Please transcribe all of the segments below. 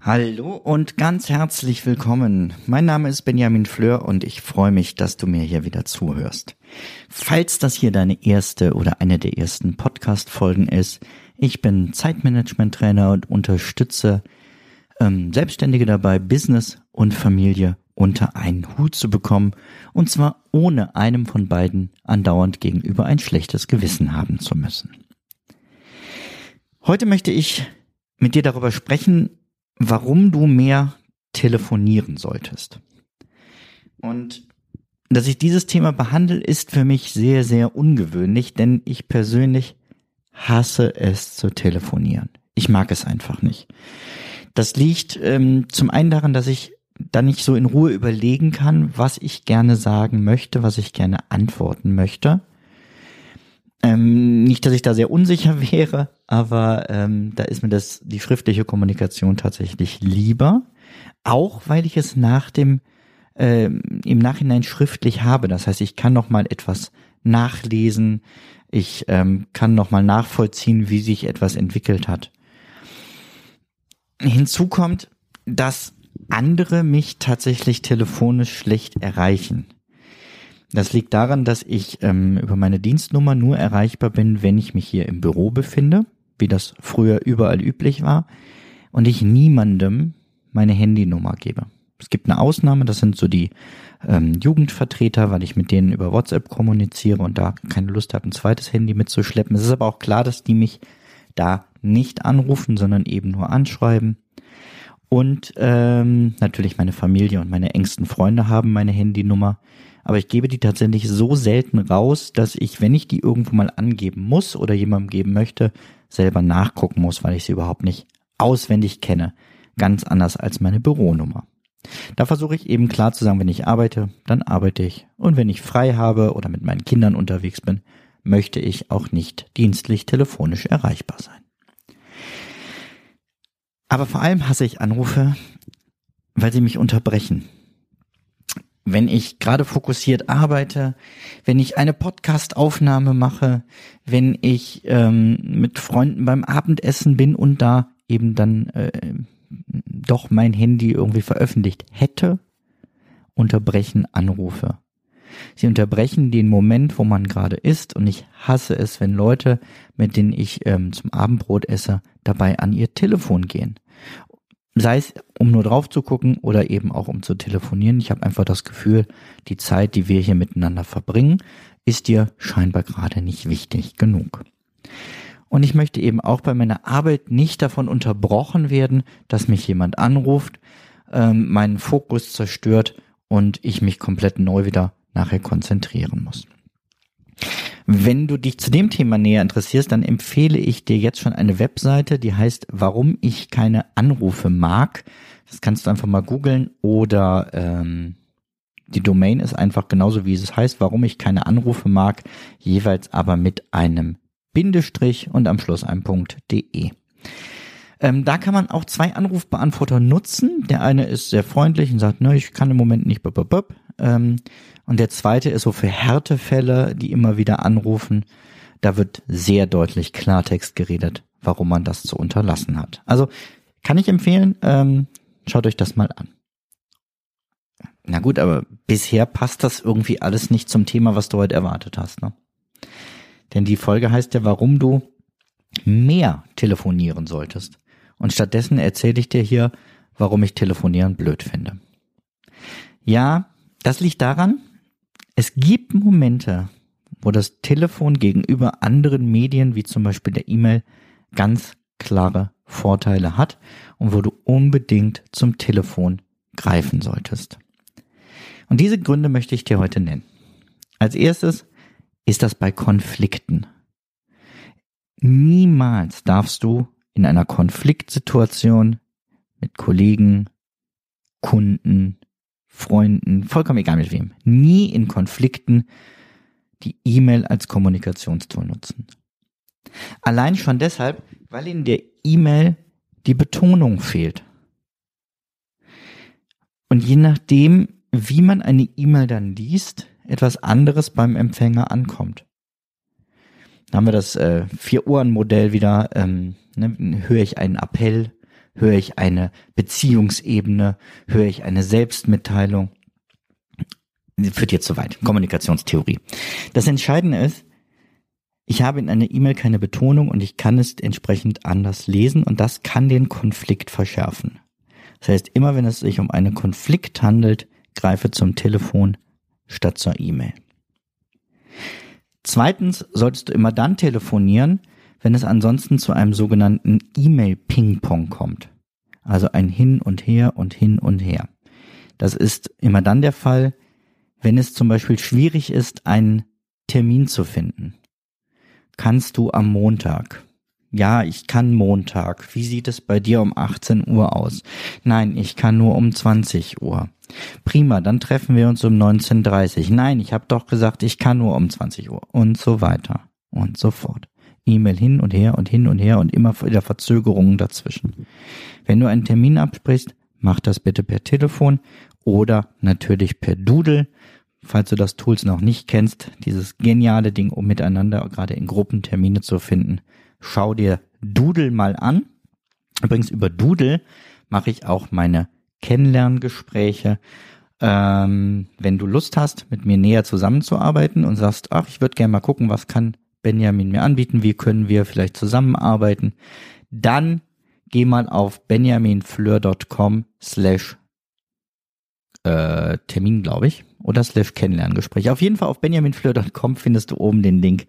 Hallo und ganz herzlich willkommen. Mein Name ist Benjamin Fleur und ich freue mich, dass du mir hier wieder zuhörst. Falls das hier deine erste oder eine der ersten Podcast-Folgen ist, ich bin Zeitmanagement-Trainer und unterstütze ähm, Selbstständige dabei, Business und Familie unter einen Hut zu bekommen und zwar ohne einem von beiden andauernd gegenüber ein schlechtes Gewissen haben zu müssen. Heute möchte ich mit dir darüber sprechen, warum du mehr telefonieren solltest. Und dass ich dieses Thema behandle, ist für mich sehr, sehr ungewöhnlich, denn ich persönlich hasse es zu telefonieren. Ich mag es einfach nicht. Das liegt ähm, zum einen daran, dass ich dann nicht so in Ruhe überlegen kann, was ich gerne sagen möchte, was ich gerne antworten möchte. Ähm, nicht, dass ich da sehr unsicher wäre, aber ähm, da ist mir das die schriftliche Kommunikation tatsächlich lieber, auch weil ich es nach dem ähm, im Nachhinein schriftlich habe. Das heißt, ich kann noch mal etwas nachlesen, ich ähm, kann noch mal nachvollziehen, wie sich etwas entwickelt hat. Hinzu kommt, dass andere mich tatsächlich telefonisch schlecht erreichen. Das liegt daran, dass ich ähm, über meine Dienstnummer nur erreichbar bin, wenn ich mich hier im Büro befinde, wie das früher überall üblich war, und ich niemandem meine Handynummer gebe. Es gibt eine Ausnahme, das sind so die ähm, Jugendvertreter, weil ich mit denen über WhatsApp kommuniziere und da keine Lust habe, ein zweites Handy mitzuschleppen. Es ist aber auch klar, dass die mich da nicht anrufen, sondern eben nur anschreiben. Und ähm, natürlich meine Familie und meine engsten Freunde haben meine Handynummer aber ich gebe die tatsächlich so selten raus, dass ich, wenn ich die irgendwo mal angeben muss oder jemandem geben möchte, selber nachgucken muss, weil ich sie überhaupt nicht auswendig kenne. Ganz anders als meine Büronummer. Da versuche ich eben klar zu sagen, wenn ich arbeite, dann arbeite ich. Und wenn ich frei habe oder mit meinen Kindern unterwegs bin, möchte ich auch nicht dienstlich telefonisch erreichbar sein. Aber vor allem hasse ich Anrufe, weil sie mich unterbrechen wenn ich gerade fokussiert arbeite, wenn ich eine Podcast-Aufnahme mache, wenn ich ähm, mit Freunden beim Abendessen bin und da eben dann äh, doch mein Handy irgendwie veröffentlicht hätte, unterbrechen Anrufe. Sie unterbrechen den Moment, wo man gerade ist und ich hasse es, wenn Leute, mit denen ich ähm, zum Abendbrot esse, dabei an ihr Telefon gehen. Sei es, um nur drauf zu gucken oder eben auch um zu telefonieren. Ich habe einfach das Gefühl, die Zeit, die wir hier miteinander verbringen, ist dir scheinbar gerade nicht wichtig genug. Und ich möchte eben auch bei meiner Arbeit nicht davon unterbrochen werden, dass mich jemand anruft, ähm, meinen Fokus zerstört und ich mich komplett neu wieder nachher konzentrieren muss. Wenn du dich zu dem Thema näher interessierst, dann empfehle ich dir jetzt schon eine Webseite, die heißt Warum ich keine Anrufe mag. Das kannst du einfach mal googeln oder ähm, die Domain ist einfach genauso wie es heißt, warum ich keine Anrufe mag, jeweils aber mit einem Bindestrich und am Schluss einem Punkt .de. Ähm, da kann man auch zwei Anrufbeantworter nutzen. Der eine ist sehr freundlich und sagt, ne, ich kann im Moment nicht. Bup, bup, bup. Ähm, und der zweite ist so für Härtefälle, die immer wieder anrufen. Da wird sehr deutlich Klartext geredet, warum man das zu unterlassen hat. Also kann ich empfehlen, ähm, schaut euch das mal an. Na gut, aber bisher passt das irgendwie alles nicht zum Thema, was du heute erwartet hast. Ne? Denn die Folge heißt ja, warum du mehr telefonieren solltest. Und stattdessen erzähle ich dir hier, warum ich telefonieren blöd finde. Ja, das liegt daran, es gibt Momente, wo das Telefon gegenüber anderen Medien, wie zum Beispiel der E-Mail, ganz klare Vorteile hat und wo du unbedingt zum Telefon greifen solltest. Und diese Gründe möchte ich dir heute nennen. Als erstes ist das bei Konflikten Niemals darfst du in einer Konfliktsituation mit Kollegen, Kunden, Freunden, vollkommen egal mit wem, nie in Konflikten die E-Mail als Kommunikationstool nutzen. Allein schon deshalb, weil in der E-Mail die Betonung fehlt. Und je nachdem, wie man eine E-Mail dann liest, etwas anderes beim Empfänger ankommt. Da haben wir das äh, Vier-Ohren-Modell wieder. Ähm, ne, höre ich einen Appell, höre ich eine Beziehungsebene, höre ich eine Selbstmitteilung. Führt jetzt zu weit. Kommunikationstheorie. Das Entscheidende ist, ich habe in einer E-Mail keine Betonung und ich kann es entsprechend anders lesen und das kann den Konflikt verschärfen. Das heißt, immer wenn es sich um einen Konflikt handelt, greife zum Telefon statt zur E-Mail. Zweitens solltest du immer dann telefonieren, wenn es ansonsten zu einem sogenannten E-Mail-Ping-Pong kommt. Also ein Hin und Her und Hin und Her. Das ist immer dann der Fall, wenn es zum Beispiel schwierig ist, einen Termin zu finden. Kannst du am Montag? Ja, ich kann Montag. Wie sieht es bei dir um 18 Uhr aus? Nein, ich kann nur um 20 Uhr. Prima, dann treffen wir uns um 19.30 Nein, ich habe doch gesagt, ich kann nur um 20 Uhr. Und so weiter und so fort. E-Mail hin und her und hin und her und immer wieder Verzögerungen dazwischen. Wenn du einen Termin absprichst, mach das bitte per Telefon oder natürlich per Doodle. Falls du das Tools noch nicht kennst, dieses geniale Ding, um miteinander gerade in Gruppen Termine zu finden, schau dir Doodle mal an. Übrigens über Doodle mache ich auch meine Kennenlerngespräche. Ähm, wenn du Lust hast, mit mir näher zusammenzuarbeiten und sagst, ach, ich würde gerne mal gucken, was kann Benjamin mir anbieten, wie können wir vielleicht zusammenarbeiten, dann geh mal auf benjaminfleur.com slash äh, Termin, glaube ich, oder slash Kennenlerngespräch. Auf jeden Fall auf benjaminfleur.com findest du oben den Link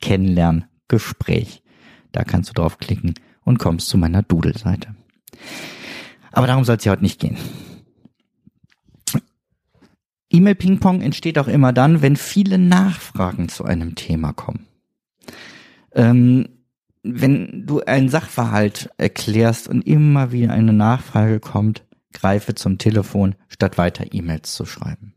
Kennenlerngespräch. Da kannst du draufklicken und kommst zu meiner Doodle-Seite. Aber darum soll es ja heute nicht gehen. E-Mail-Ping-Pong entsteht auch immer dann, wenn viele Nachfragen zu einem Thema kommen. Ähm, wenn du einen Sachverhalt erklärst und immer wieder eine Nachfrage kommt, greife zum Telefon, statt weiter E-Mails zu schreiben.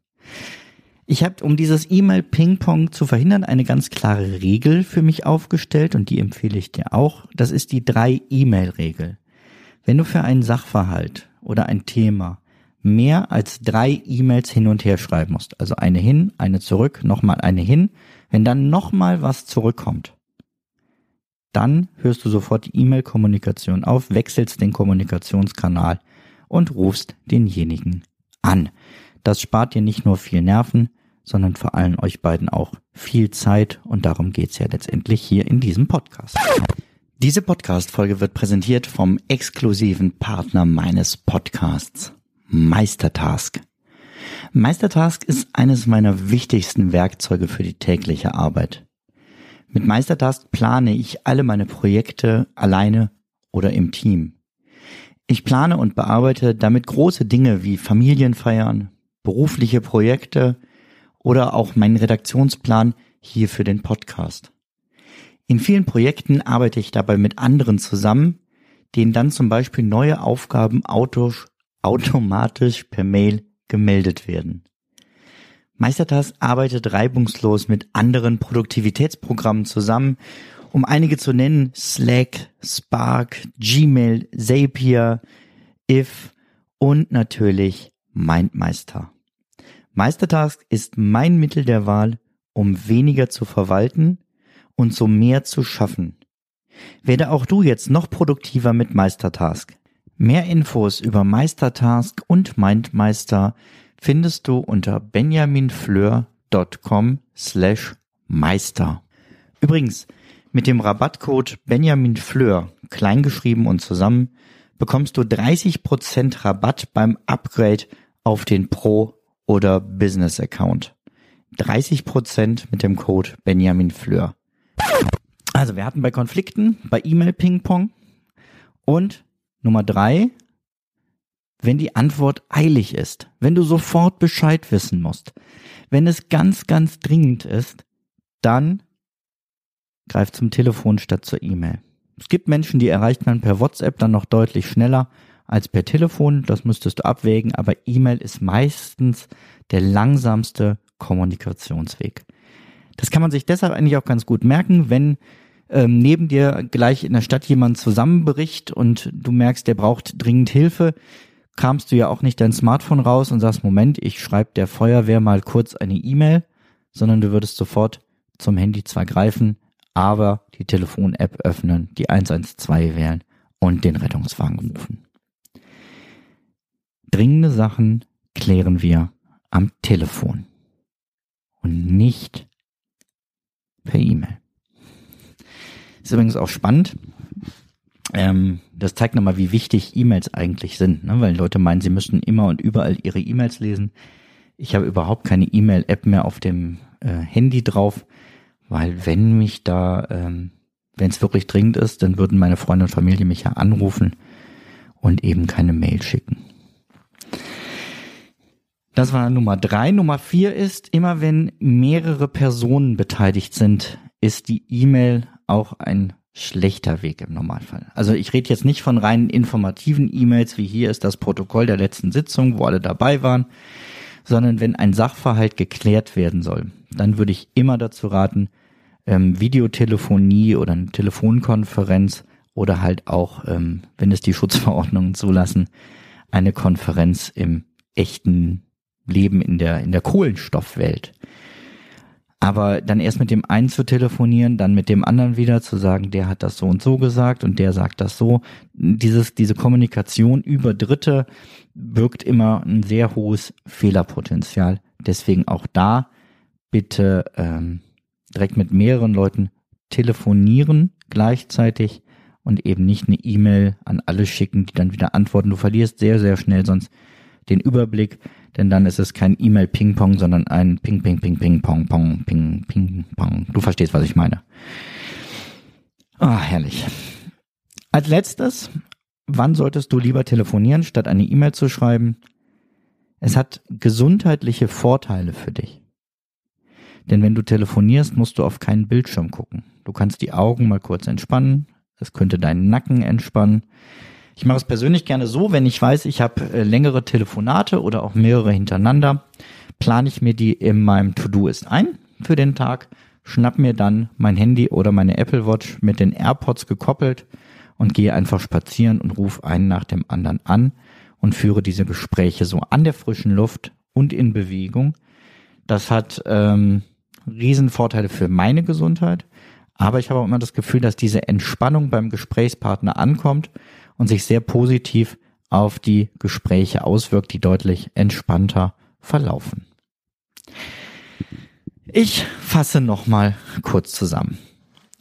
Ich habe, um dieses E-Mail-Ping-Pong zu verhindern, eine ganz klare Regel für mich aufgestellt und die empfehle ich dir auch. Das ist die drei E-Mail-Regel. Wenn du für einen Sachverhalt oder ein Thema mehr als drei E-Mails hin und her schreiben musst, also eine hin, eine zurück, nochmal eine hin, wenn dann nochmal was zurückkommt, dann hörst du sofort die E-Mail-Kommunikation auf, wechselst den Kommunikationskanal und rufst denjenigen an. Das spart dir nicht nur viel Nerven, sondern vor allem euch beiden auch viel Zeit und darum geht's ja letztendlich hier in diesem Podcast. Diese Podcast-Folge wird präsentiert vom exklusiven Partner meines Podcasts, Meistertask. Meistertask ist eines meiner wichtigsten Werkzeuge für die tägliche Arbeit. Mit Meistertask plane ich alle meine Projekte alleine oder im Team. Ich plane und bearbeite damit große Dinge wie Familienfeiern, berufliche Projekte oder auch meinen Redaktionsplan hier für den Podcast. In vielen Projekten arbeite ich dabei mit anderen zusammen, denen dann zum Beispiel neue Aufgaben automatisch per Mail gemeldet werden. Meistertask arbeitet reibungslos mit anderen Produktivitätsprogrammen zusammen um einige zu nennen, Slack, Spark, Gmail, Zapier, If und natürlich Mindmeister. Meistertask ist mein Mittel der Wahl, um weniger zu verwalten und so mehr zu schaffen. Werde auch du jetzt noch produktiver mit Meistertask. Mehr Infos über Meistertask und Mindmeister findest du unter benjaminfleur.com slash Meister. Übrigens, mit dem Rabattcode Benjamin Fleur, kleingeschrieben und zusammen, bekommst du 30% Rabatt beim Upgrade auf den Pro- oder Business-Account. 30% mit dem Code Benjamin Fleur. Also wir hatten bei Konflikten, bei E-Mail-Ping-Pong und Nummer drei, wenn die Antwort eilig ist, wenn du sofort Bescheid wissen musst, wenn es ganz, ganz dringend ist, dann greif zum Telefon statt zur E-Mail. Es gibt Menschen, die erreicht man per WhatsApp dann noch deutlich schneller als per Telefon. Das müsstest du abwägen, aber E-Mail ist meistens der langsamste Kommunikationsweg. Das kann man sich deshalb eigentlich auch ganz gut merken, wenn ähm, neben dir gleich in der Stadt jemand zusammenbricht und du merkst, der braucht dringend Hilfe, kramst du ja auch nicht dein Smartphone raus und sagst, Moment, ich schreibe der Feuerwehr mal kurz eine E-Mail, sondern du würdest sofort zum Handy zwar greifen, aber die Telefon-App öffnen, die 112 wählen und den Rettungswagen rufen. Dringende Sachen klären wir am Telefon und nicht per E-Mail. Ist übrigens auch spannend. Ähm, das zeigt nochmal, wie wichtig E-Mails eigentlich sind, ne? weil Leute meinen, sie müssten immer und überall ihre E-Mails lesen. Ich habe überhaupt keine E-Mail-App mehr auf dem äh, Handy drauf, weil wenn mich da, ähm, wenn es wirklich dringend ist, dann würden meine Freunde und Familie mich ja anrufen und eben keine Mail schicken. Das war Nummer drei. Nummer vier ist, immer wenn mehrere Personen beteiligt sind, ist die E-Mail auch ein schlechter Weg im Normalfall. Also ich rede jetzt nicht von reinen informativen E-Mails, wie hier ist das Protokoll der letzten Sitzung, wo alle dabei waren, sondern wenn ein Sachverhalt geklärt werden soll, dann würde ich immer dazu raten, ähm, Videotelefonie oder eine Telefonkonferenz oder halt auch, ähm, wenn es die Schutzverordnungen zulassen, eine Konferenz im echten Leben in der, in der Kohlenstoffwelt. Aber dann erst mit dem einen zu telefonieren, dann mit dem anderen wieder zu sagen, der hat das so und so gesagt und der sagt das so. Dieses, diese Kommunikation über Dritte birgt immer ein sehr hohes Fehlerpotenzial. Deswegen auch da bitte ähm, direkt mit mehreren Leuten telefonieren gleichzeitig und eben nicht eine E-Mail an alle schicken, die dann wieder antworten. Du verlierst sehr, sehr schnell sonst den Überblick, denn dann ist es kein E-Mail-Ping-Pong, sondern ein Ping-Ping-Ping-Ping-Pong-Pong, Ping-Ping-Pong. Du verstehst, was ich meine. Ah, herrlich. Als letztes, wann solltest du lieber telefonieren, statt eine E-Mail zu schreiben? Es hat gesundheitliche Vorteile für dich. Denn wenn du telefonierst, musst du auf keinen Bildschirm gucken. Du kannst die Augen mal kurz entspannen. Es könnte deinen Nacken entspannen. Ich mache es persönlich gerne so, wenn ich weiß, ich habe äh, längere Telefonate oder auch mehrere hintereinander, plane ich mir die in meinem To-Do-Ist ein für den Tag, schnapp mir dann mein Handy oder meine Apple Watch mit den AirPods gekoppelt und gehe einfach spazieren und rufe einen nach dem anderen an und führe diese Gespräche so an der frischen Luft und in Bewegung. Das hat ähm, Riesenvorteile für meine Gesundheit, aber ich habe auch immer das Gefühl, dass diese Entspannung beim Gesprächspartner ankommt und sich sehr positiv auf die Gespräche auswirkt, die deutlich entspannter verlaufen. Ich fasse nochmal kurz zusammen.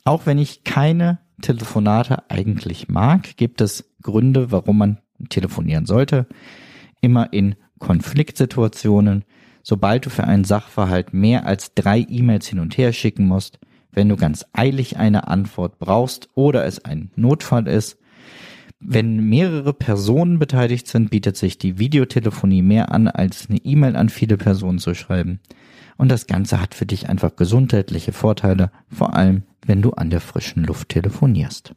Auch wenn ich keine Telefonate eigentlich mag, gibt es Gründe, warum man telefonieren sollte. Immer in Konfliktsituationen, sobald du für einen Sachverhalt mehr als drei E-Mails hin und her schicken musst, wenn du ganz eilig eine Antwort brauchst oder es ein Notfall ist, wenn mehrere Personen beteiligt sind, bietet sich die Videotelefonie mehr an, als eine E-Mail an viele Personen zu schreiben. Und das Ganze hat für dich einfach gesundheitliche Vorteile, vor allem wenn du an der frischen Luft telefonierst.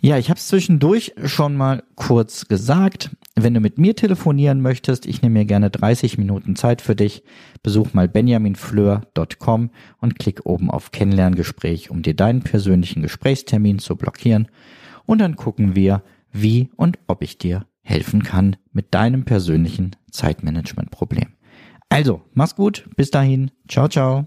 Ja, ich habe es zwischendurch schon mal kurz gesagt. Wenn du mit mir telefonieren möchtest, ich nehme mir gerne 30 Minuten Zeit für dich. Besuch mal benjaminfleur.com und klick oben auf Kennenlerngespräch, um dir deinen persönlichen Gesprächstermin zu blockieren und dann gucken wir, wie und ob ich dir helfen kann mit deinem persönlichen Zeitmanagement-Problem. Also, mach's gut, bis dahin, ciao, ciao.